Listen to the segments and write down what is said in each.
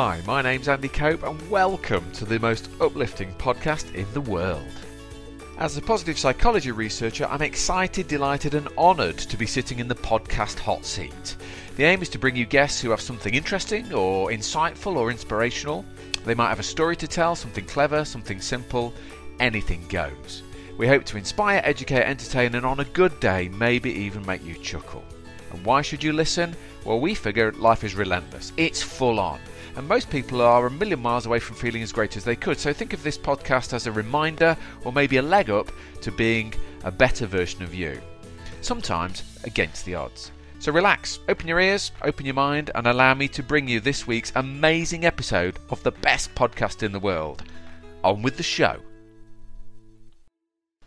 Hi, my name's Andy Cope, and welcome to the most uplifting podcast in the world. As a positive psychology researcher, I'm excited, delighted, and honoured to be sitting in the podcast hot seat. The aim is to bring you guests who have something interesting, or insightful, or inspirational. They might have a story to tell, something clever, something simple, anything goes. We hope to inspire, educate, entertain, and on a good day, maybe even make you chuckle. And why should you listen? Well, we figure life is relentless, it's full on. And most people are a million miles away from feeling as great as they could. So think of this podcast as a reminder or maybe a leg up to being a better version of you. Sometimes against the odds. So relax, open your ears, open your mind, and allow me to bring you this week's amazing episode of the best podcast in the world. On with the show.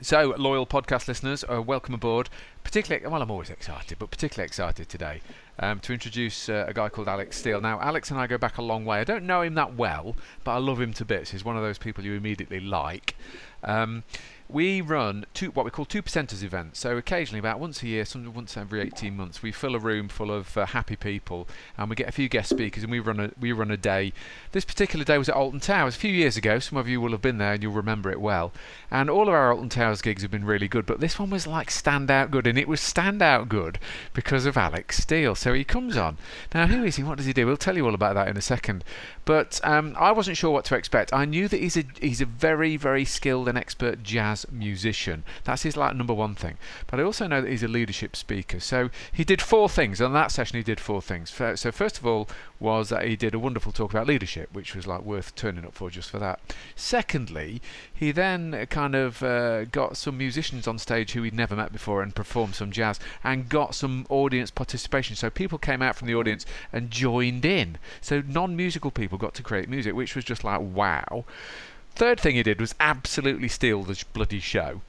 So, loyal podcast listeners, uh, welcome aboard. Particularly, well, I'm always excited, but particularly excited today um, to introduce uh, a guy called Alex Steele. Now, Alex and I go back a long way. I don't know him that well, but I love him to bits. He's one of those people you immediately like. Um, we run two what we call two percenters events. So occasionally, about once a year, some once every 18 months, we fill a room full of uh, happy people, and we get a few guest speakers, and we run a we run a day. This particular day was at Alton Towers a few years ago. Some of you will have been there, and you'll remember it well. And all of our Alton Towers gigs have been really good, but this one was like standout good, and it was standout good because of Alex Steele. So he comes on. Now, who is he? What does he do? We'll tell you all about that in a second. But um, I wasn't sure what to expect. I knew that he's a he's a very very skilled and expert jazz musician. That's his like number one thing. But I also know that he's a leadership speaker. So he did four things. On that session, he did four things. So first of all was that he did a wonderful talk about leadership, which was like worth turning up for just for that. Secondly, he then kind of uh, got some musicians on stage who he'd never met before and performed some jazz and got some audience participation. So people came out from the audience and joined in. So non-musical people got to create music, which was just like wow. Third thing he did was absolutely steal the bloody show.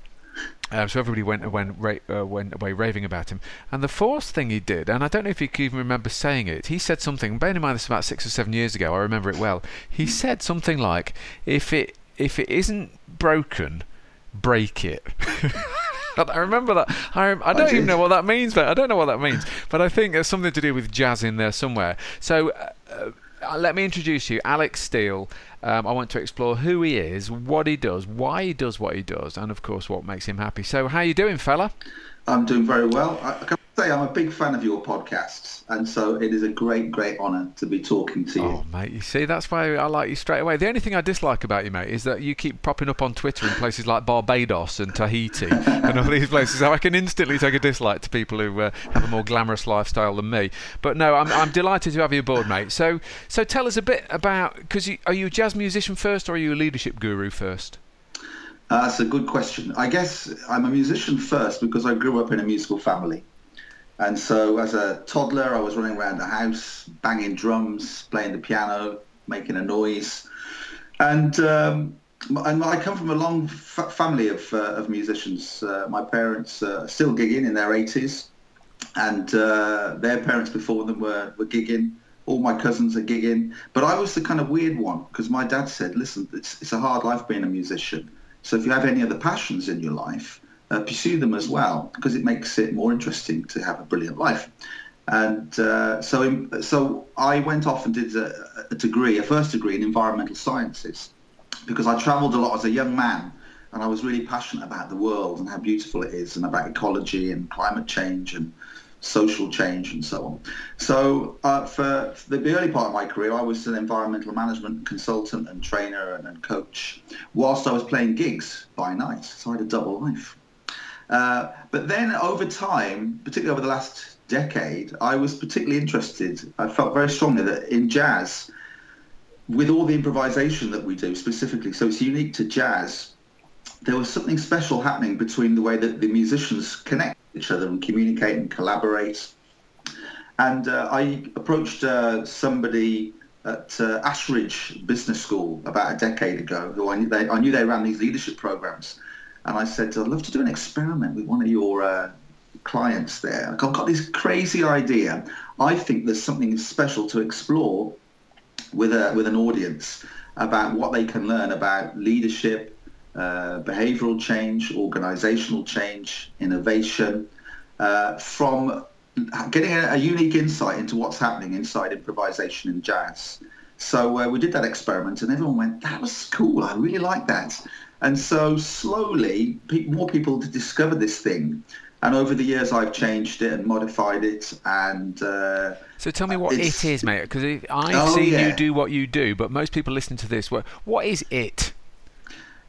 Um, so everybody went, went, uh, went away raving about him. And the fourth thing he did, and I don't know if you can even remember saying it, he said something, bearing in mind this about six or seven years ago, I remember it well. He said something like, if it, if it isn't broken, break it. I remember that. I, I don't I even know what that means, but I don't know what that means. But I think there's something to do with jazz in there somewhere. So uh, uh, let me introduce you, Alex Steele. Um, I want to explore who he is, what he does, why he does what he does, and of course what makes him happy. So, how are you doing, fella? I'm doing very well. I, say I'm a big fan of your podcasts, and so it is a great, great honour to be talking to you. Oh, mate, you see, that's why I like you straight away. The only thing I dislike about you, mate, is that you keep popping up on Twitter in places like Barbados and Tahiti and all these places. So I can instantly take a dislike to people who uh, have a more glamorous lifestyle than me. But no, I'm, I'm delighted to have you aboard, mate. So, so tell us a bit about because are you a jazz musician first, or are you a leadership guru first? Uh, that's a good question. I guess I'm a musician first because I grew up in a musical family. And so as a toddler, I was running around the house, banging drums, playing the piano, making a noise. And um, and I come from a long family of, uh, of musicians. Uh, my parents uh, still gigging in their 80s, and uh, their parents before them were, were gigging. All my cousins are gigging. But I was the kind of weird one because my dad said, listen, it's, it's a hard life being a musician. So if you have any other passions in your life, uh, pursue them as well because it makes it more interesting to have a brilliant life. And uh, so, so I went off and did a, a, degree, a first degree in environmental sciences, because I travelled a lot as a young man, and I was really passionate about the world and how beautiful it is, and about ecology and climate change and social change and so on. So uh, for, for, the early part of my career, I was an environmental management consultant and trainer and, and, coach, whilst I was playing gigs by night. So I had a double life. Uh, but then over time, particularly over the last decade, I was particularly interested. I felt very strongly that in jazz, with all the improvisation that we do specifically, so it's unique to jazz, there was something special happening between the way that the musicians connect each other and communicate and collaborate. And uh, I approached uh, somebody at uh, Ashridge Business School about a decade ago, who I knew they, I knew they ran these leadership programs. And I said, I'd love to do an experiment with one of your uh, clients there. I've got this crazy idea. I think there's something special to explore with, a, with an audience about what they can learn about leadership, uh, behavioral change, organizational change, innovation, uh, from getting a, a, unique insight into what's happening inside improvisation in jazz. So uh, we did that experiment, and everyone went, "That was cool. I really like that." And so slowly, pe- more people discover this thing. And over the years, I've changed it and modified it. And uh, so, tell me what it is, mate. Because I've Oh, seen yeah. you do what you do, but most people listening to this, what what is it?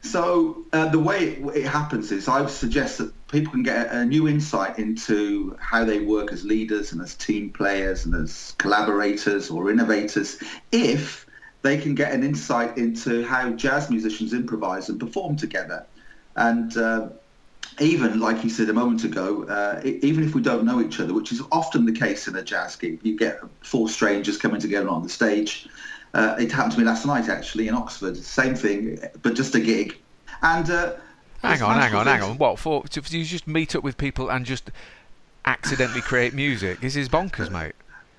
So uh, the way it, it happens is I suggest that people can get a new insight into how they work as leaders and as team players and as collaborators or innovators if they can get an insight into how jazz musicians improvise and perform together. And uh, even like you said a moment ago, uh, even if we don't know each other, which is often the case in a jazz gig, you get four strangers coming together on the stage. Uh, it happened to me last night actually in Oxford. Same thing, but just a gig. And uh, Hang on, hang on, hang on. What for? so You just meet up with people and just accidentally create music? This is bonkers, mate.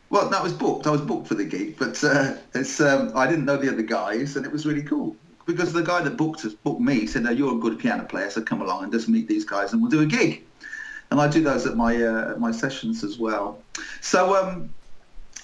Well, that was booked. I was booked for the gig, but uh, it's um, I didn't know the other guys, and it was really cool because the guy that booked us booked me said, "No, you're a good piano player, so come along and just meet these guys, and we'll do a gig." And I do those at my uh, my sessions as well. So um,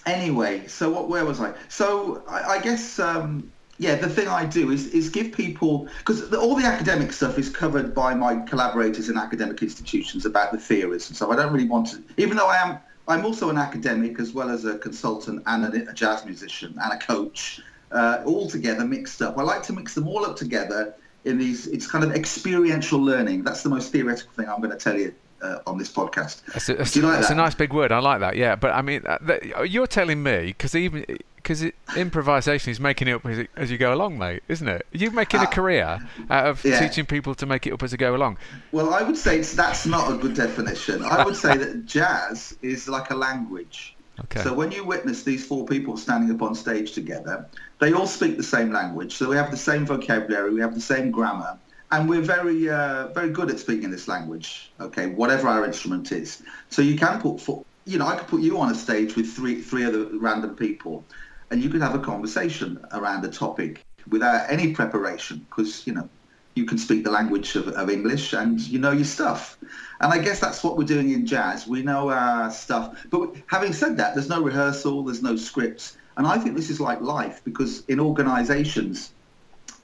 anyway, so what? Where was I? So I, I guess. Um, yeah, the thing I do is, is give people because all the academic stuff is covered by my collaborators in academic institutions about the theories and so I don't really want to even though I am I'm also an academic as well as a consultant and a, a jazz musician and a coach uh, all together mixed up. I like to mix them all up together in these it's kind of experiential learning. That's the most theoretical thing I'm going to tell you uh, on this podcast. That's a, that's, like that's a nice big word. I like that. Yeah, but I mean, uh, that, you're telling me because even because improvisation is making it up as, it, as you go along, mate, isn't it? You're making a Ah, career out of yeah. teaching people to make it up as they go along. Well, I would say it's, that's not a good definition. I would say that jazz is like a language. Okay. So when you witness these four people standing up on stage together, they all speak the same language. So we have the same vocabulary, we have the same grammar, and we're very, uh, very good at speaking this language. Okay, whatever our instrument is. So you can put, four, you know, I could put you on a stage with three, three other random people, and you could have a conversation around a topic without any preparation, because you know you can speak the language of, of English and you know your stuff. And I guess that's what we're doing in jazz. We know our stuff. But having said that, there's no rehearsal, there's no scripts. And I think this is like life because in organizations,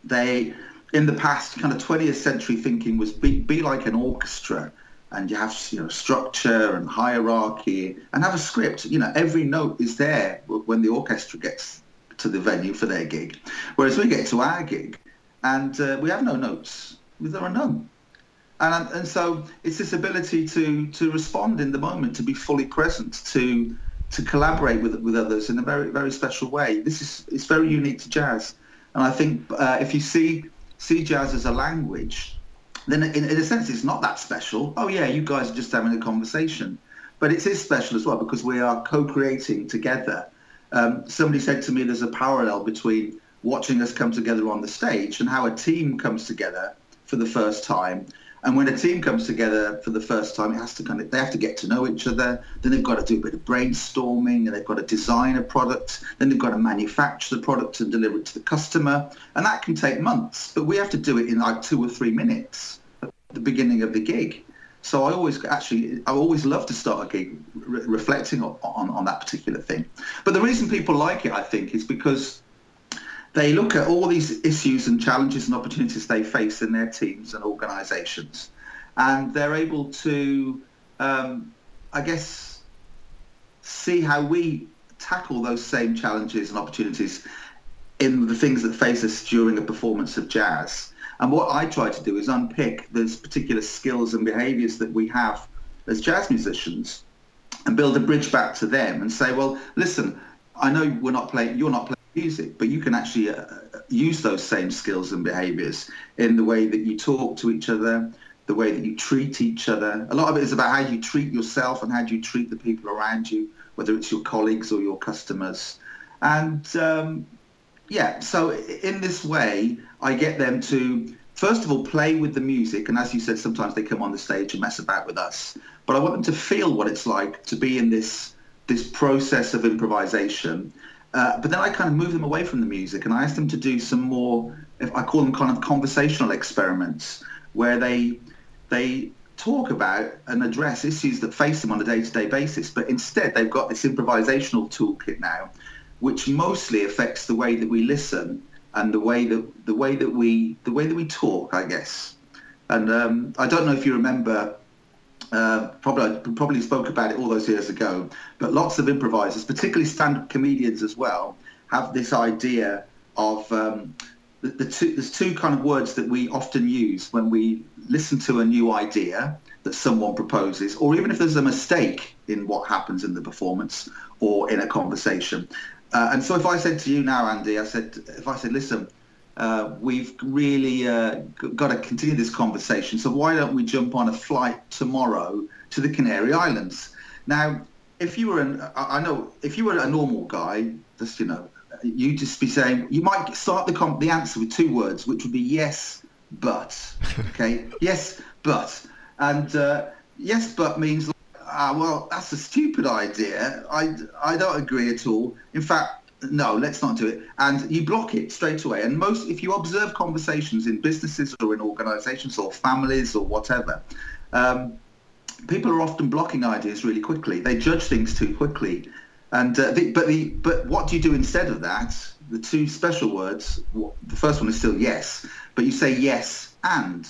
they, in the past, kind of 20th century thinking was be, be like an orchestra and you have you know structure and hierarchy and have a script. You know every note is there when the orchestra gets to the venue for their gig. Whereas we get to our gig and uh, we have no notes. There are none. And and so it's this ability to to respond in the moment to be fully present to to collaborate with with others in a very very special way. This is it's very unique to jazz. And i think uh, if you see see jazz as a language then in, in a sense it's not that special. Oh yeah, you guys are just having a conversation, but it is special as well because we are co-creating together. Um, somebody said to me, there's a parallel between watching us come together on the stage and how a team comes together for the first time. And when a team comes together for the first time, it has to kind of they have to get to know each other. Then they've got to do a bit of brainstorming, and they've got to design a product. Then they've got to manufacture the product and deliver it to the customer, and that can take months. But we have to do it in like two or three minutes the beginning of the gig. So I always actually I always love to start a gig re- reflecting on, on on that particular thing. But the reason people like it, I think, is because they look at all these issues and challenges and opportunities they face in their teams and organizations and they're able to um, i guess see how we tackle those same challenges and opportunities in the things that face us during a performance of jazz and what i try to do is unpick those particular skills and behaviors that we have as jazz musicians and build a bridge back to them and say well listen i know we're not playing you're not playing music, but you can actually uh, use those same skills and behaviors in the way that you talk to each other, the way that you treat each other. A lot of it is about how you treat yourself and how do you treat the people around you, whether it's your colleagues or your customers. And um, yeah, so in this way, I get them to first of all play with the music, and as you said, sometimes they come on the stage and mess about with us. But I want them to feel what it's like to be in this this process of improvisation. Uh, but then I kind of move them away from the music and I ask them to do some more, if I call them kind of conversational experiments, where they they talk about and address issues that face them on a day-to-day basis. But instead, they've got this improvisational toolkit now which mostly affects the way that we listen and the way that the way that we the way that we talk, I guess. And um, I don't know if you remember. Uh, probably probably spoke about it all those years ago, but lots of improvisers, particularly stand-up comedians as well, have this idea of um, the, the two, there's two kind of words that we often use when we listen to a new idea that someone proposes, or even if there's a mistake in what happens in the performance or in a conversation. Uh, and so if I said to you now, Andy, I said, if I said, listen, uh, we've really uh, got to continue this conversation. So why don't we jump on a flight tomorrow to the Canary Islands? Now, if you were an, I know, if you were a normal guy, just you know, you'd just be saying, you might start the com- the answer with two words, which would be yes, but. Okay, yes, but, and uh, yes, but means ah, well, that's a stupid idea. I, I don't agree at all. In fact, no, let's not do it. And you block it straight away. And most, if you observe conversations in businesses or in organizations or families or whatever, um, people are often blocking ideas really quickly. They judge things too quickly. And uh, the, but the but what do you do instead of that? The two special words. The first one is still yes, but you say yes and.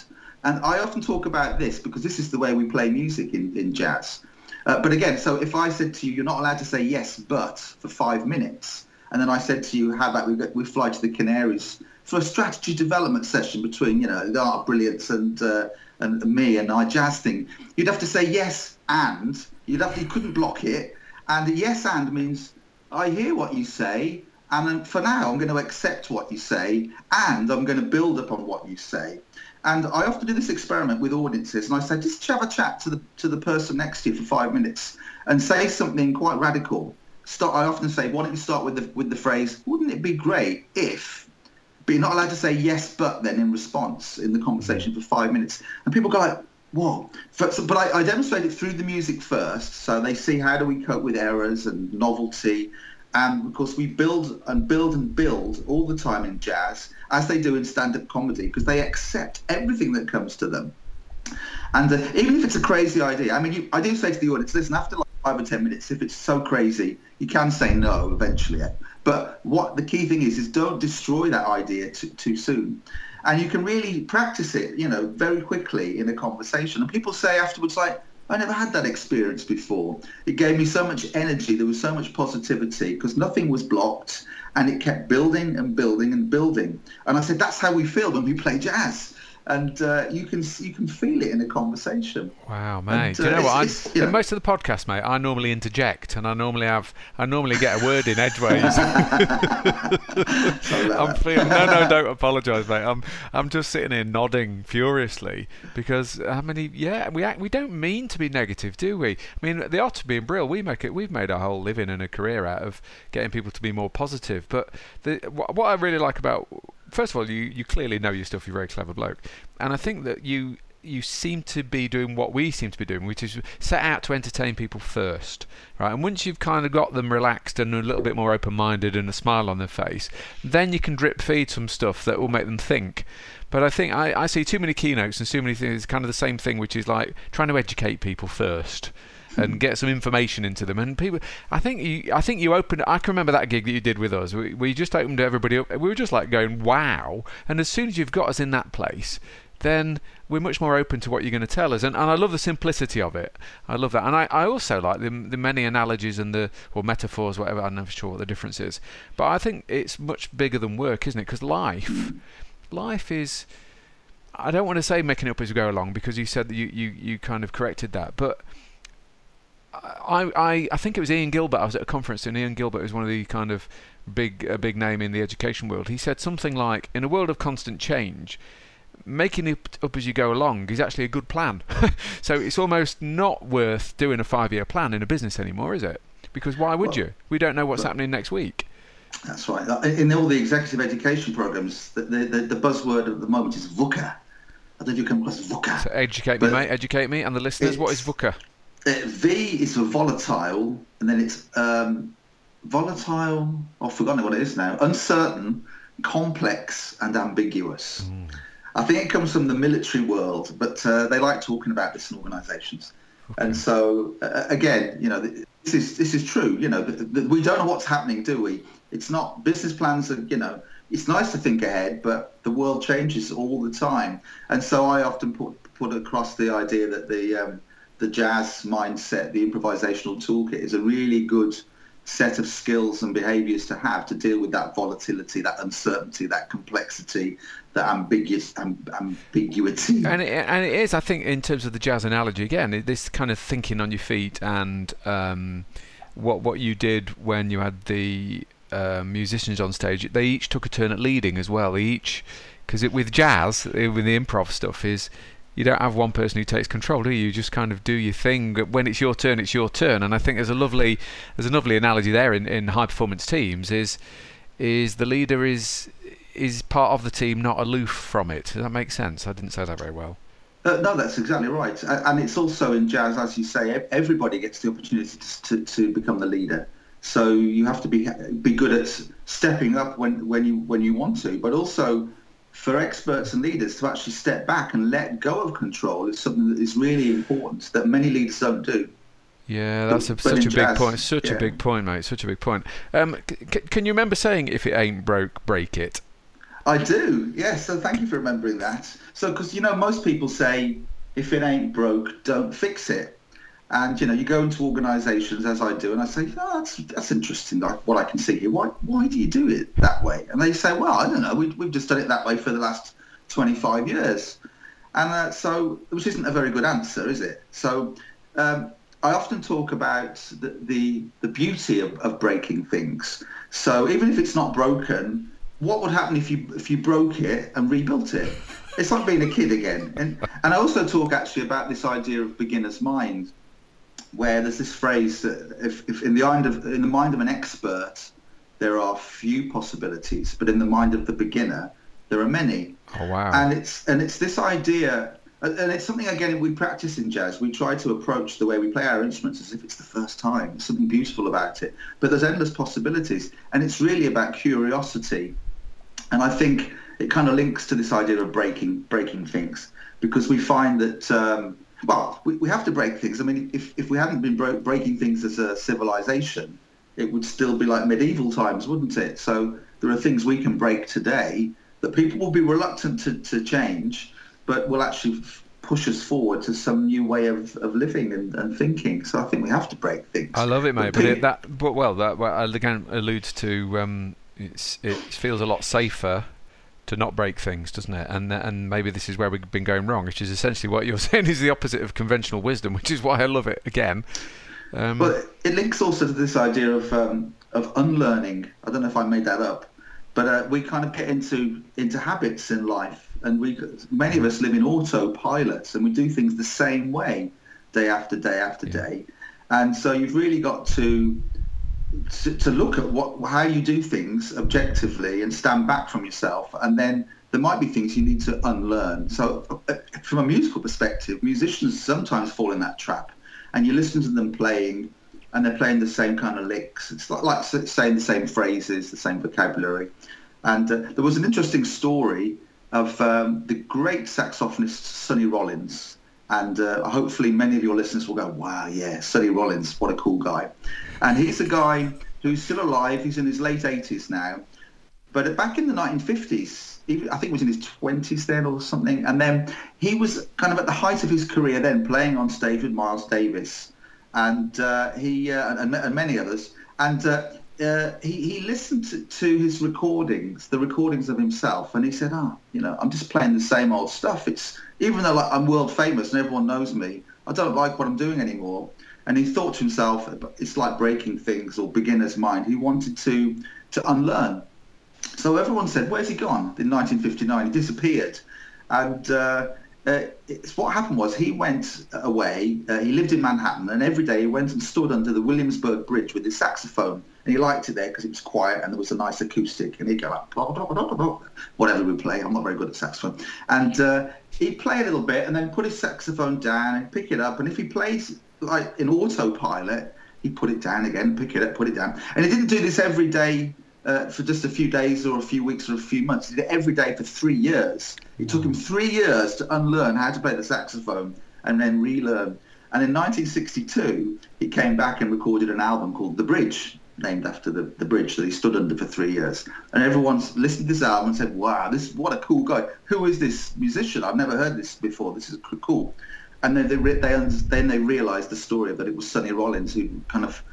And I often talk about this because this is the way we play music in, in jazz. Uh, but again, so if I said to you, you're not allowed to say yes, but for five minutes, and then I said to you, how about we, we fly to the Canaries for a strategy development session between, you know, the art brilliance and uh, and me and our jazz thing, you'd have to say yes and you'd have to, you couldn't block it, and yes and means I hear what you say, and for now I'm going to accept what you say, and I'm going to build upon what you say. And I often do this experiment with audiences, and I say, just have a chat to the to the person next to you for five minutes and say something quite radical. Start. I often say, why don't you start with the with the phrase, "Wouldn't it be great if?" But you're not allowed to say yes, but then in response in the conversation for five minutes, and people go like, whoa. But I, I demonstrate it through the music first, so they see how do we cope with errors and novelty and of course, we build and build and build all the time in jazz, as they do in stand-up comedy, because they accept everything that comes to them. And uh, even if it's a crazy idea, I mean, you, I do say to the audience, listen, after like five or ten minutes, if it's so crazy, you can say no eventually. But what the key thing is, is don't destroy that idea too, too soon. And you can really practice it, you know, very quickly in a conversation. And people say afterwards, like, I never had that experience before. It gave me so much energy. There was so much positivity because nothing was blocked and it kept building and building and building. And I said, that's how we feel when we play jazz and uh, you can you can feel it in a conversation. Wow, mate! And, uh, Do you know what? It's, you know, most of the podcast, mate, I normally interject, and I normally have I normally get a word in edgeways. I'm feeling no, no, don't apologise, mate. I'm I'm just sitting here nodding furiously because how many? Yeah, we act, we don't mean to be negative, do we? I mean, the Otterby and Brill, we make it. We've made our whole living and a career out of getting people to be more positive. But the, what I really like about first of all, you, you clearly know your stuff. You're a very clever bloke, and I think that you you seem to be doing what we seem to be doing, which is set out to entertain people first, right? And once you've kind of got them relaxed and a little bit more open-minded and a smile on their face, then you can drip feed some stuff that will make them think. But I think I, I see too many keynotes and too many things. Kind of the same thing, which is like trying to educate people first and get some information into them. And people, I think you, I think you opened. I can remember that gig that you did with us. We, we just opened everybody up. We were just like going, wow. And as soon as you've got us in that place, then we're much more open to what you're going to tell us. And, and I love the simplicity of it. I love that. And I, I also like the, the many analogies and the, or metaphors, whatever, I'm not sure what the difference is. But I think it's much bigger than work, isn't it? Because life, hmm. life is, I don't want to say making it up as you go along because you said that you, you, you kind of corrected that. But I, I, I think it was Ian Gilbert. I was at a conference, and Ian Gilbert was one of the kind of big, a big name in the education world. He said something like, "In a world of constant change, making it up as you go along is actually a good plan." so it's almost not worth doing a five-year plan in a business anymore, is it? Because why would well, you? We don't know what's happening next week. That's right. In all the executive education programs, the, the, the buzzword at the moment is VUCA. I don't know if you come across VUCA. So educate me, mate. Educate me and the listeners. What is VUCA? Uh, v is for volatile, and then it's um, volatile. I've forgotten what it is now. Uncertain, complex, and ambiguous. Mm. I think it comes from the military world, but uh, they like talking about this in organisations. Okay. And so, uh, again, you know, this is this is true. You know, the, the, we don't know what's happening, do we? It's not business plans are, you know, it's nice to think ahead, but the world changes all the time. And so I often put put across the idea that the um, the jazz mindset, the improvisational toolkit, is a really good set of skills and behaviours to have to deal with that volatility, that uncertainty, that complexity, that ambiguous ambiguity. And it, and it is, I think, in terms of the jazz analogy again, this kind of thinking on your feet and um, what what you did when you had the uh, musicians on stage. They each took a turn at leading as well. Each because with jazz, with the improv stuff, is you don't have one person who takes control, do you? You just kind of do your thing. When it's your turn, it's your turn. And I think there's a lovely there's a lovely analogy there in, in high performance teams is is the leader is is part of the team, not aloof from it. Does that make sense? I didn't say that very well. Uh, no, that's exactly right. And it's also in jazz, as you say, everybody gets the opportunity to, to, to become the leader. So you have to be be good at stepping up when, when you when you want to, but also for experts and leaders to actually step back and let go of control is something that is really important that many leaders don't do. Yeah, that's a, such a big point. Such yeah. a big point, mate. Such a big point. Um, c- can you remember saying, "If it ain't broke, break it"? I do. Yes. So thank you for remembering that. So because you know most people say, "If it ain't broke, don't fix it." And you know, you go into organisations as I do, and I say, oh, "That's that's interesting. What I can see here. Why why do you do it that way?" And they say, "Well, I don't know. We, we've just done it that way for the last 25 years." And uh, so, which isn't a very good answer, is it? So, um, I often talk about the the, the beauty of, of breaking things. So even if it's not broken, what would happen if you if you broke it and rebuilt it? It's like being a kid again. And and I also talk actually about this idea of beginner's mind where there's this phrase that if, if in the mind of in the mind of an expert there are few possibilities, but in the mind of the beginner there are many. Oh wow! And it's and it's this idea, and it's something again we practice in jazz. We try to approach the way we play our instruments as if it's the first time. There's something beautiful about it, but there's endless possibilities, and it's really about curiosity. And I think it kind of links to this idea of breaking breaking things because we find that. Um, well, we, we have to break things. I mean, if, if we hadn't been bro- breaking things as a civilization, it would still be like medieval times, wouldn't it? So there are things we can break today that people will be reluctant to, to change, but will actually f- push us forward to some new way of, of living and, and thinking. So I think we have to break things. I love it, mate. But, but it, that, but well, that well, again alludes to um, it feels a lot safer to not break things, doesn't it? And and maybe this is where we've been going wrong, which is essentially what you're saying is the opposite of conventional wisdom, which is why I love it again. Um, well, it links also to this idea of um, of unlearning. I don't know if I made that up, but uh, we kind of get into into habits in life, and we many of us live in autopilots, and we do things the same way, day after day after yeah. day, and so you've really got to to, to look at what how you do things objectively and stand back from yourself, and then there might be things you need to unlearn. So, uh, from a musical perspective, musicians sometimes fall in that trap, and you listen to them playing, and they're playing the same kind of licks. It's like, like saying the same phrases, the same vocabulary. And uh, there was an interesting story of um, the great saxophonist Sonny Rollins, and uh, hopefully many of your listeners will go, "Wow, yeah, Sonny Rollins, what a cool guy." And he's a guy who's still alive. He's in his late 80s now. But back in the 1950s, I think he was in his 20s then or something. And then he was kind of at the height of his career then, playing on stage with Miles Davis and uh, he uh, and, and, many others. And uh, uh, he, he listened to, to, his recordings, the recordings of himself, and he said, "Ah, oh, you know, I'm just playing the same old stuff. It's even though like, I'm world famous and everyone knows me, I don't like what I'm doing anymore." And he thought to himself, it's like breaking things or beginner's mind. He wanted to, to unlearn. So everyone said, where's he gone? In 1959, he disappeared. And uh, uh, what happened was he went away. Uh, he lived in Manhattan, and every day he went and stood under the Williamsburg Bridge with his saxophone. And he liked it there because it was quiet and there was a nice acoustic. And he'd go like, blah, blah, blah, blah, whatever we play. I'm not very good at saxophone. And uh, he'd play a little bit and then put his saxophone down and pick it up. And if he plays like in autopilot, he'd put it down again, pick it up, put it down. And he didn't do this every day uh, for just a few days or a few weeks or a few months. He did it every day for three years. It took him three years to unlearn how to play the saxophone and then relearn. And in 1962, he came back and recorded an album called The Bridge, named after the, the bridge that he stood under for three years. And everyone's listened to this album and said, wow, this what a cool guy. Who is this musician? I've never heard this before. This is cool. And then they, they, then they realized the story of that it was Sonny Rollins who kind of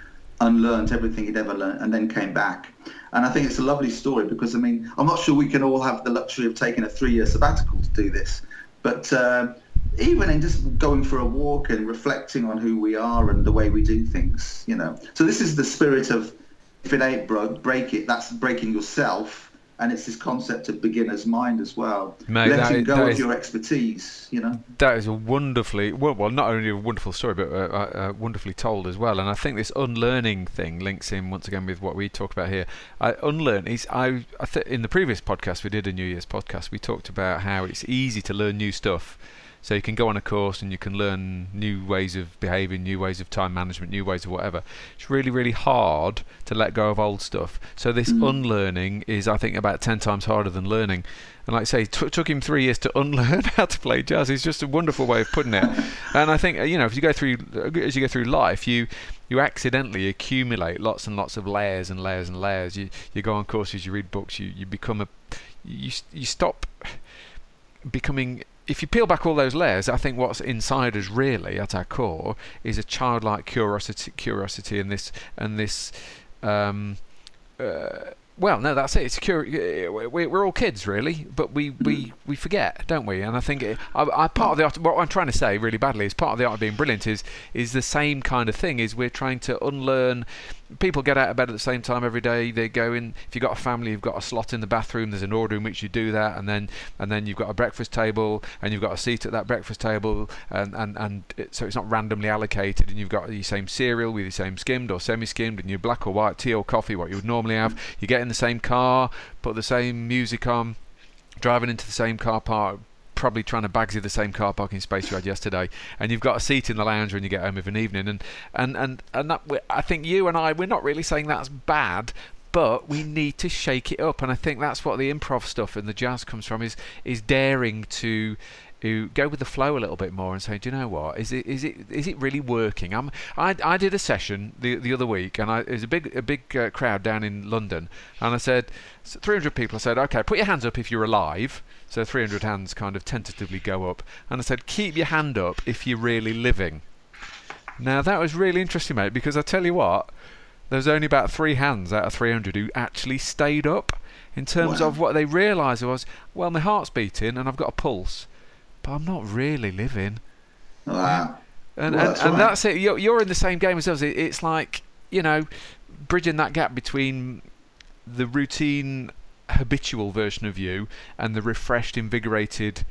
unlearned everything he'd ever learned and then came back. And I think it's a lovely story because, I mean, I'm not sure we can all have the luxury of taking a three-year sabbatical to do this. But uh, even in just going for a walk and reflecting on who we are and the way we do things, you know. So this is the spirit of if it ain't broke, break it. That's breaking yourself and it's this concept of beginner's mind as well. Mate, Letting go that of is, your expertise, you know. That is a wonderfully well, well not only a wonderful story, but uh, uh, uh, wonderfully told as well. And I think this unlearning thing links in once again with what we talk about here. I unlearn is I, I th- in the previous podcast we did a New Year's podcast. We talked about how it's easy to learn new stuff so you can go on a course and you can learn new ways of behaving, new ways of time management, new ways of whatever. It's really, really hard to let go of old stuff. So this mm. unlearning is, I think, about ten times harder than learning. And like I say, it t- took him three years to unlearn how to play jazz. It's just a wonderful way of putting it. and I think you know, if you go through as you go through life, you you accidentally accumulate lots and lots of layers and layers and layers. You you go on courses, you read books, you you become a you you stop becoming if you peel back all those layers, I think what's inside us really, at our core, is a childlike curiosity, curiosity, and this and this. Um, uh, well, no, that's it. It's curi- we're all kids, really, but we, we, we forget, don't we? And I think it, I, I, part of the art, what I'm trying to say really badly is part of the art of being brilliant is is the same kind of thing. Is we're trying to unlearn people get out of bed at the same time every day. They go in. If you've got a family, you've got a slot in the bathroom. There's an order in which you do that, and then and then you've got a breakfast table, and you've got a seat at that breakfast table, and and and it, so it's not randomly allocated. And you've got the same cereal with the same skimmed or semi-skimmed, and your black or white tea or coffee, what you would normally have. You get in the same car, put the same music on, driving into the same car park probably trying to bagsy the same car parking space you had yesterday, and you've got a seat in the lounge when you get home of an evening, and and and and that I think you and I we're not really saying that's bad, but we need to shake it up, and I think that's what the improv stuff and the jazz comes from is is daring to go with the flow a little bit more and say, do you know what? Is it is it is it really working? I'm, I I did a session the the other week, and I, it was a big a big uh, crowd down in London, and I said, 300 people. I said, okay, put your hands up if you're alive. So 300 hands kind of tentatively go up, and I said, keep your hand up if you're really living. Now that was really interesting, mate, because I tell you what, there's only about three hands out of 300 who actually stayed up. In terms wow. of what they realised was, well, my heart's beating and I've got a pulse but I'm not really living. Wow. And, well, and, that's, and right. that's it. You're, you're in the same game as us. It's like, you know, bridging that gap between the routine, habitual version of you and the refreshed, invigorated,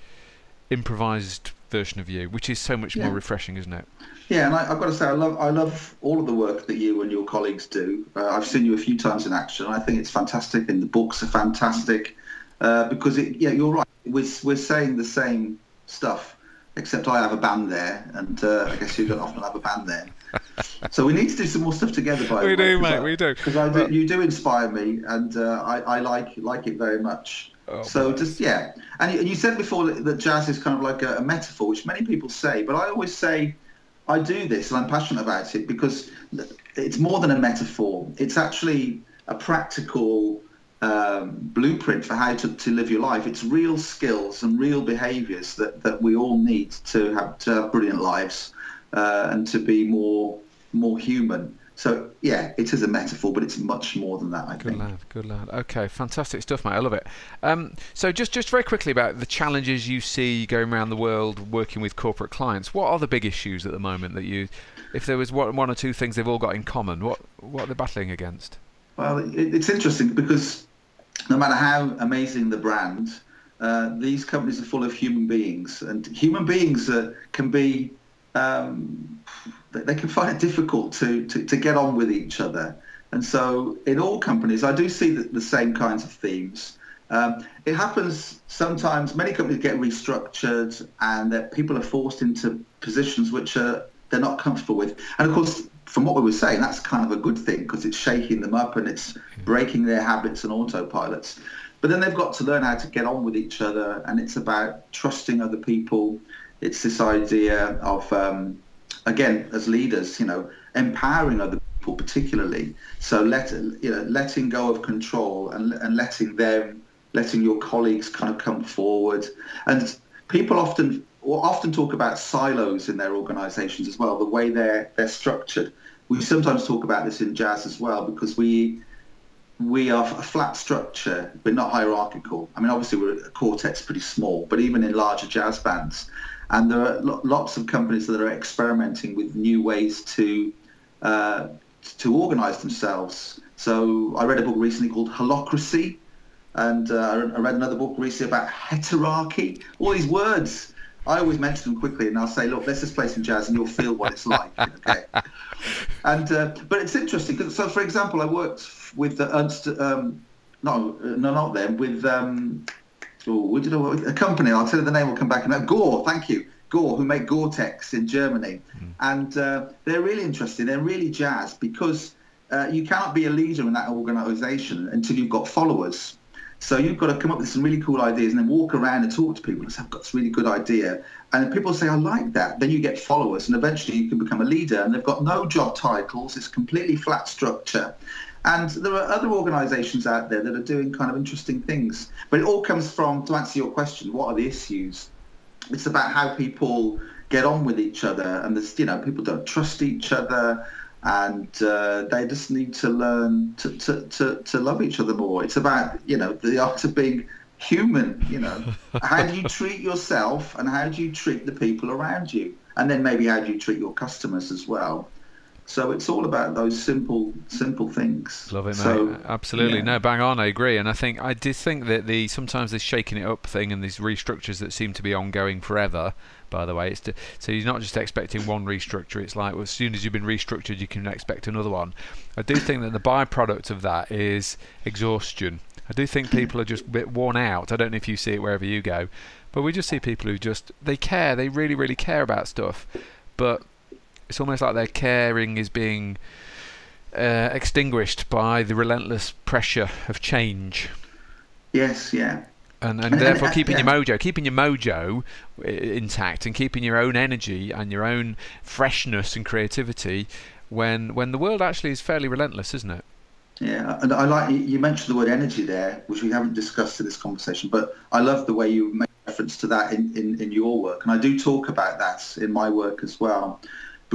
improvised version of you, which is so much yeah. more refreshing, isn't it? Yeah, and I, have got to say, I love I love all of the work that you and your colleagues do. Uh, I've seen you a few times in action. I think it's fantastic, and the books are fantastic uh, because it, yeah, you're right. We're we're saying the same stuff. Except I have a band there, and uh, I guess you don't often have a band there. So we need to do some more stuff together. By we do, mate. I, we do because you do inspire me, and uh, I, I like like it very much. Oh, so man. just yeah, and you, and you, said before that jazz is kind of like a, a, metaphor, which many people say, but I always say I do this and I'm passionate about it because it's more than a metaphor. It's actually a practical um, blueprint for how to, to live your life. It's real skills and real behaviours that, that we all need to have to have brilliant lives uh, and to be more more human. So yeah, it is a metaphor, but it's much more than that. I good think. Good lad, good lad. Okay, fantastic stuff, mate. I love it. Um, so just just very quickly about the challenges you see going around the world working with corporate clients. What are the big issues at the moment that you, if there was one, one or two things they've all got in common, what what are they battling against? Well, it, it's interesting because no matter how amazing the brand, uh, these companies are full of human beings, and human beings uh, can be um, they can find it difficult to, to, to, get on with each other. And so, in all companies, I do see the, the same kinds of themes. Um, it happens sometimes. Many companies get restructured, and that people are forced into positions which are they're not comfortable with. And of course, from what we were saying, that's kind of a good thing because it's shaking them up and it's breaking their habits and autopilots. But then they've got to learn how to get on with each other, and it's about trusting other people. It's this idea of um, again, as leaders, you know, empowering other people particularly. So let you know, letting go of control and and letting them, letting your colleagues kind of come forward. And people often often talk about silos in their organisations as well, the way they're they're structured. We sometimes talk about this in jazz as well because we we are a flat structure, but not hierarchical. I mean, obviously, we're a quartet's pretty small, but even in larger jazz bands, and there are lots of companies that are experimenting with new ways to uh, to organise themselves. So I read a book recently called Holacracy, and uh, I read another book recently about heterarchy. All these words, I always mention them quickly, and I'll say, "Look, let's just play some jazz, and you'll feel what it's like." Okay. and uh, but it's interesting because, so for example, I worked with the Ernst, um, no, no, not them, with um, oh, did a company. I'll tell you the name. Will come back. And Gore, thank you. Gore, who make Gore-Tex in Germany, mm. and uh, they're really interesting. They're really jazz because uh, you cannot be a leader in that organisation until you've got followers. So you've got to come up with some really cool ideas and then walk around and talk to people and say, I've got this really good idea. And people say, I like that. Then you get followers and eventually you can become a leader. And they've got no job titles. It's completely flat structure. And there are other organisations out there that are doing kind of interesting things. But it all comes from, to answer your question, what are the issues? It's about how people get on with each other. And there's, you know, people don't trust each other and uh, they just need to learn to, to, to, to love each other more. It's about, you know, the art of being human, you know. how do you treat yourself and how do you treat the people around you? And then maybe how do you treat your customers as well? So it's all about those simple, simple things. Love it, so, mate. Absolutely, yeah. no, bang on. I agree, and I think I did think that the sometimes this shaking it up thing and these restructures that seem to be ongoing forever. By the way, it's to, so you're not just expecting one restructure. It's like well, as soon as you've been restructured, you can expect another one. I do think that the byproduct of that is exhaustion. I do think people are just a bit worn out. I don't know if you see it wherever you go, but we just see people who just they care. They really, really care about stuff, but it's almost like their caring is being uh, extinguished by the relentless pressure of change. Yes, yeah. And, and therefore keeping yeah. your mojo, keeping your mojo intact, and keeping your own energy and your own freshness and creativity, when when the world actually is fairly relentless, isn't it? Yeah, and I like you mentioned the word energy there, which we haven't discussed in this conversation, but I love the way you make reference to that in, in, in your work, and I do talk about that in my work as well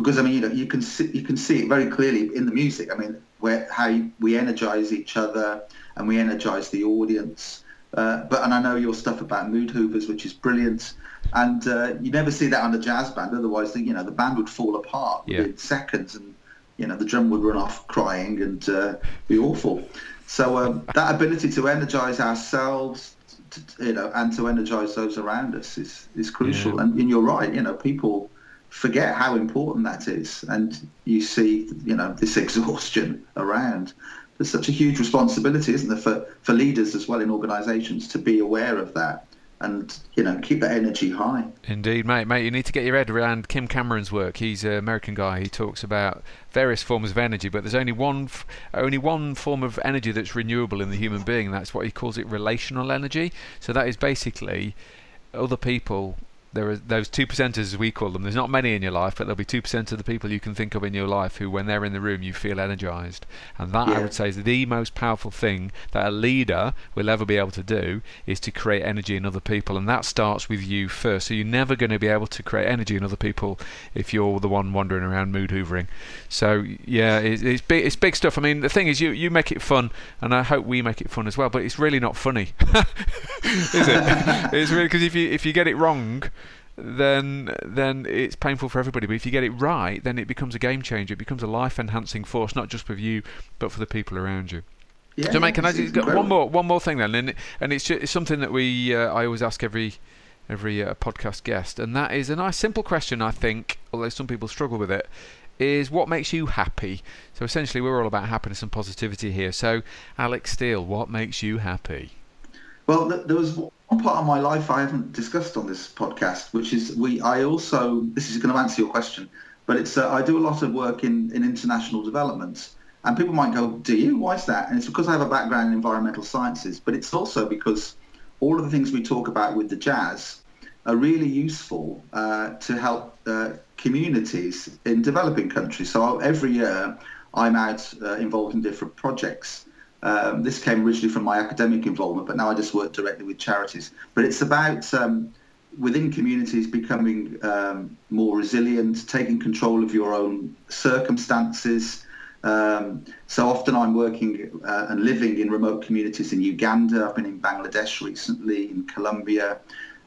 because I mean, you know, you can see you can see it very clearly in the music. I mean, where how we energize each other and we energize the audience. Uh, but and I know your stuff about mood hoovers, which is brilliant. And uh, you never see that on a jazz band. Otherwise, the, you know, the band would fall apart yeah. within seconds, and you know, the drum would run off crying and uh, be awful. So um, that ability to energize ourselves, to, you know, and to energize those around us is is crucial. Yeah. And, and you're right. You know, people forget how important that is, and you see, you know, this exhaustion around. There's such a huge responsibility, isn't there, for, for leaders as well in organisations to be aware of that and you know keep that energy high. Indeed, mate. Mate, you need to get your head around Kim Cameron's work. He's an American guy. He talks about various forms of energy, but there's only one only one form of energy that's renewable in the human being, and that's what he calls it relational energy. So that is basically other people there are those two percenters as we call them. There's not many in your life, but there'll be two percent of the people you can think of in your life who, when they're in the room, you feel energized. And that yeah. I would say is the most powerful thing that a leader will ever be able to do is to create energy in other people, and that starts with you first. So you're never going to be able to create energy in other people if you're the one wandering around mood hoovering. So yeah, it's, it's big. It's big stuff. I mean, the thing is, you you make it fun, and I hope we make it fun as well. But it's really not funny, is it? it's really because if you if you get it wrong then then it's painful for everybody. But if you get it right, then it becomes a game changer. It becomes a life enhancing force, not just for you, but for the people around you. Yeah, so, mate, can I just got one more one more thing then, and and it's, just, it's something that we uh, I always ask every every uh, podcast guest, and that is a nice simple question. I think, although some people struggle with it, is what makes you happy. So essentially, we're all about happiness and positivity here. So, Alex Steele, what makes you happy? Well, there was one part of my life I haven't discussed on this podcast, which is we. I also this is going to answer your question, but it's uh, I do a lot of work in in international development, and people might go, "Do you? Why is that?" And it's because I have a background in environmental sciences, but it's also because all of the things we talk about with the jazz are really useful uh, to help uh, communities in developing countries. So every year I'm out uh, involved in different projects. Um, this came originally from my academic involvement, but now I just work directly with charities. But it's about um, within communities becoming um, more resilient, taking control of your own circumstances. Um, so often I'm working uh, and living in remote communities in Uganda. I've been in Bangladesh recently, in Colombia,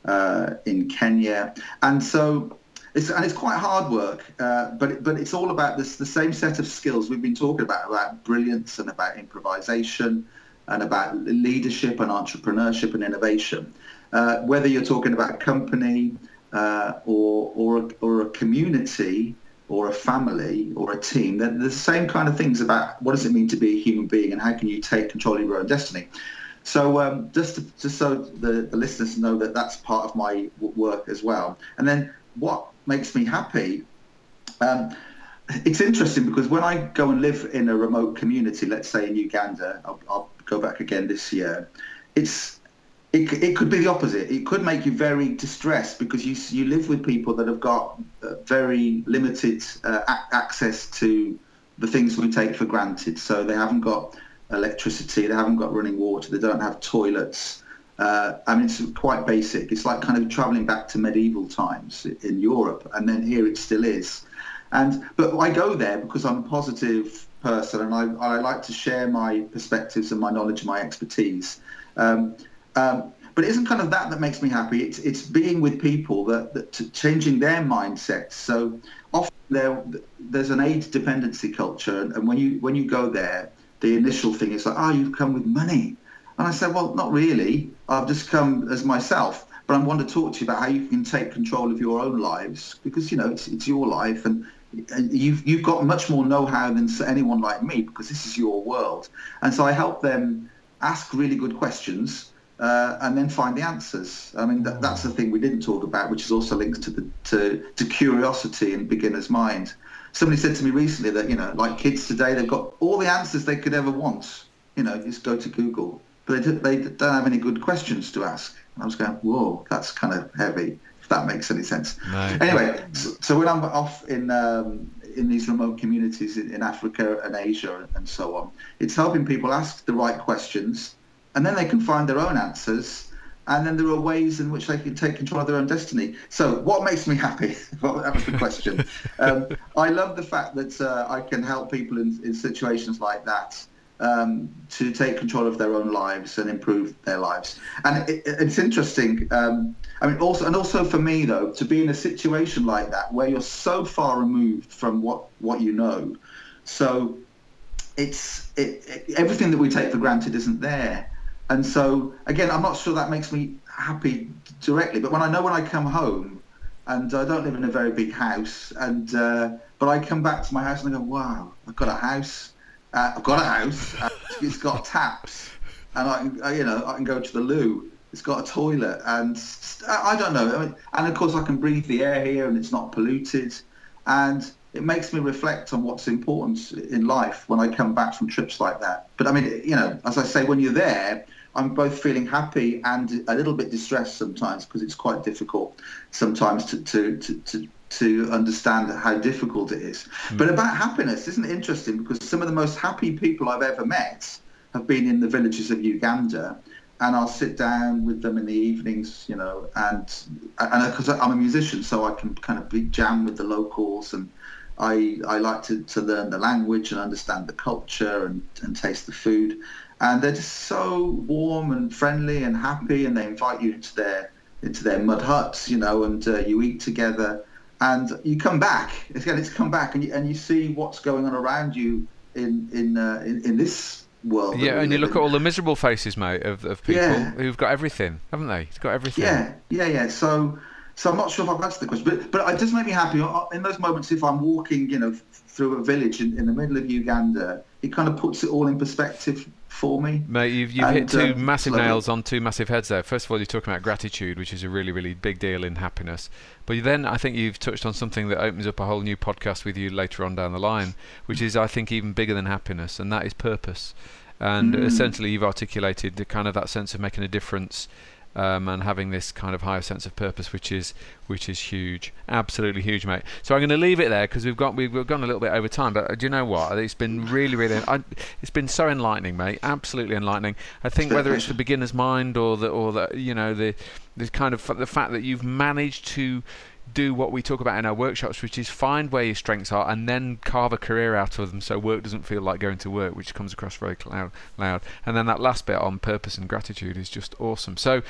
uh, in Kenya, and so it's and it's quite hard work. Uh, but but it's all about this the same set of skills we've been talking about about brilliance and about improvisation and about leadership and entrepreneurship and innovation. Uh, whether you're talking about a company uh, or or a, or a community or a family or a team, then the same kind of things about what does it mean to be a human being and how can you take control of your own destiny. So um, just to, just so the, the listeners know that that's part of my work as well. And then what makes me happy? Um, it's interesting because when I go and live in a remote community, let's say in Uganda, I'll, I'll go back again this year. It's it, it could be the opposite. It could make you very distressed because you you live with people that have got uh, very limited uh, access to the things we take for granted. So they haven't got electricity, they haven't got running water, they don't have toilets. Uh, I mean, it's quite basic. It's like kind of traveling back to medieval times in Europe, and then here it still is. And but I go there because I'm a positive person, and I, I like to share my perspectives and my knowledge and my expertise. Um, um, but it isn't kind of that that makes me happy. It's it's being with people that, that changing their mindsets. So often there there's an aid dependency culture, and when you when you go there, the initial thing is like, oh, you've come with money, and I said, well, not really. I've just come as myself. But I want to talk to you about how you can take control of your own lives because you know it's it's your life and you've you've got much more know-how than anyone like me because this is your world. And so I help them ask really good questions uh, and then find the answers. I mean, that, that's the thing we didn't talk about, which is also linked to the to, to curiosity and beginner's mind. Somebody said to me recently that you know, like kids today, they've got all the answers they could ever want. You know, just go to Google, but they, they don't have any good questions to ask. And I was going, whoa, that's kind of heavy. If that makes any sense. No. Anyway, so, so, when I'm off in um, in these remote communities in, in Africa and Asia and so on, it's helping people ask the right questions and then they can find their own answers and then there are ways in which they can take control of their own destiny. So, what makes me happy? well, that was the question. um, I love the fact that uh, I can help people in, in situations like that um, to take control of their own lives and improve their lives. And it, it's interesting. Um, I mean, also, and also for me though, to be in a situation like that where you're so far removed from what what you know, so it's it, it, everything that we take for granted isn't there. And so, again, I'm not sure that makes me happy directly, but when I know when I come home, and I don't live in a very big house, and uh, but I come back to my house and I go, wow, I've got a house. Uh, I've got a house. it's got taps, and I, can, I, you know, I can go to the loo. It's got a toilet, and I don't know. I mean, and of course, I can breathe the air here, and it's not polluted, and it makes me reflect on what's important in life when I come back from trips like that. But I mean, you know, as I say, when you're there, I'm both feeling happy and a little bit distressed sometimes because it's quite difficult sometimes to, to, to, to to understand how difficult it is. Mm. But about happiness, isn't it interesting? Because some of the most happy people I've ever met have been in the villages of Uganda, and I'll sit down with them in the evenings, you know, and and because I'm a musician, so I can kind of be jam with the locals, and I I like to, to learn the language and understand the culture and, and taste the food and they're just so warm and friendly and happy, and they invite you into their into their mud huts, you know, and uh, you eat together, and you come back. Again, it's come back, and you, and you see what's going on around you in in uh, in, in this world. Yeah, and you look in. at all the miserable faces, mate, of, of people yeah. who've got everything, haven't they? It's got everything. Yeah, yeah, yeah. So, so I'm not sure if I've answered the question, but but it does make me happy in those moments if I'm walking, you know, through a village in, in the middle of Uganda. It kind of puts it all in perspective for me. Mate, you've, you've and, hit two um, massive nails on two massive heads there. First of all, you're talking about gratitude, which is a really, really big deal in happiness. But then I think you've touched on something that opens up a whole new podcast with you later on down the line, which is, I think, even bigger than happiness, and that is purpose. And mm. essentially, you've articulated the kind of that sense of making a difference um, and having this kind of higher sense of purpose, which is which is huge, absolutely huge, mate. So I'm going to leave it there because we've got we've gone a little bit over time. But uh, do you know what? It's been really, really, I, it's been so enlightening, mate. Absolutely enlightening. I think whether it's the beginner's mind or the or the you know the the kind of the fact that you've managed to do what we talk about in our workshops, which is find where your strengths are and then carve a career out of them so work doesn't feel like going to work, which comes across very loud. loud. And then that last bit on purpose and gratitude is just awesome. So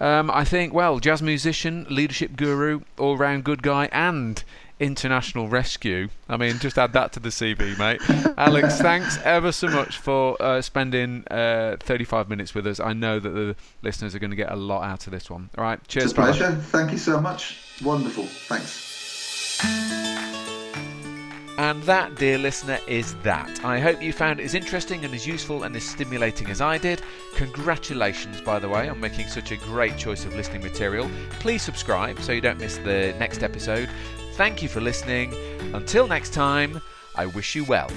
um, I think, well, jazz musician, leadership guru, all round good guy, and international rescue. I mean, just add that to the CV, mate. Alex, thanks ever so much for uh, spending uh, 35 minutes with us. I know that the listeners are going to get a lot out of this one. All right, cheers. It's a pleasure. Thank you so much. Wonderful. Thanks. And that, dear listener, is that. I hope you found it as interesting and as useful and as stimulating as I did. Congratulations, by the way, on making such a great choice of listening material. Please subscribe so you don't miss the next episode. Thank you for listening. Until next time, I wish you well.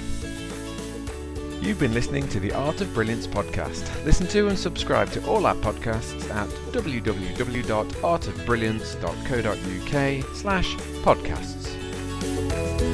You've been listening to the Art of Brilliance podcast. Listen to and subscribe to all our podcasts at www.artofbrilliance.co.uk slash podcasts.